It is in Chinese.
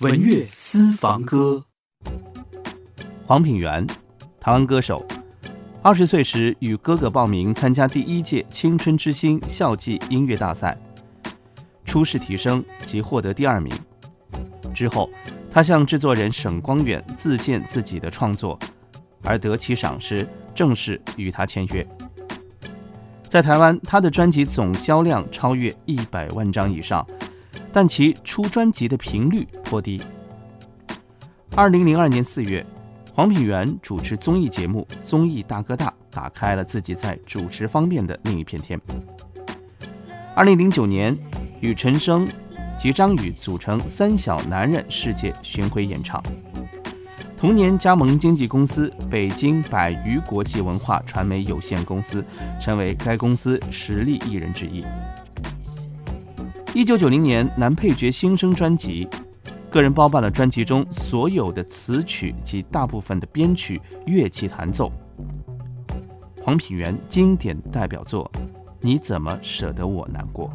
文乐私房歌。黄品源，台湾歌手，二十岁时与哥哥报名参加第一届青春之星校际音乐大赛，初试提升即获得第二名。之后，他向制作人沈光远自荐自己的创作，而得其赏识，正式与他签约。在台湾，他的专辑总销量超越一百万张以上，但其出专辑的频率颇低。二零零二年四月，黄品源主持综艺节目《综艺大哥大》，打开了自己在主持方面的另一片天。二零零九年，与陈升及张宇组成三小男人世界巡回演唱。同年加盟经纪公司北京百余国际文化传媒有限公司，成为该公司实力艺人之一。一九九零年男配角新生专辑，个人包办了专辑中所有的词曲及大部分的编曲、乐器弹奏。黄品源经典代表作《你怎么舍得我难过》。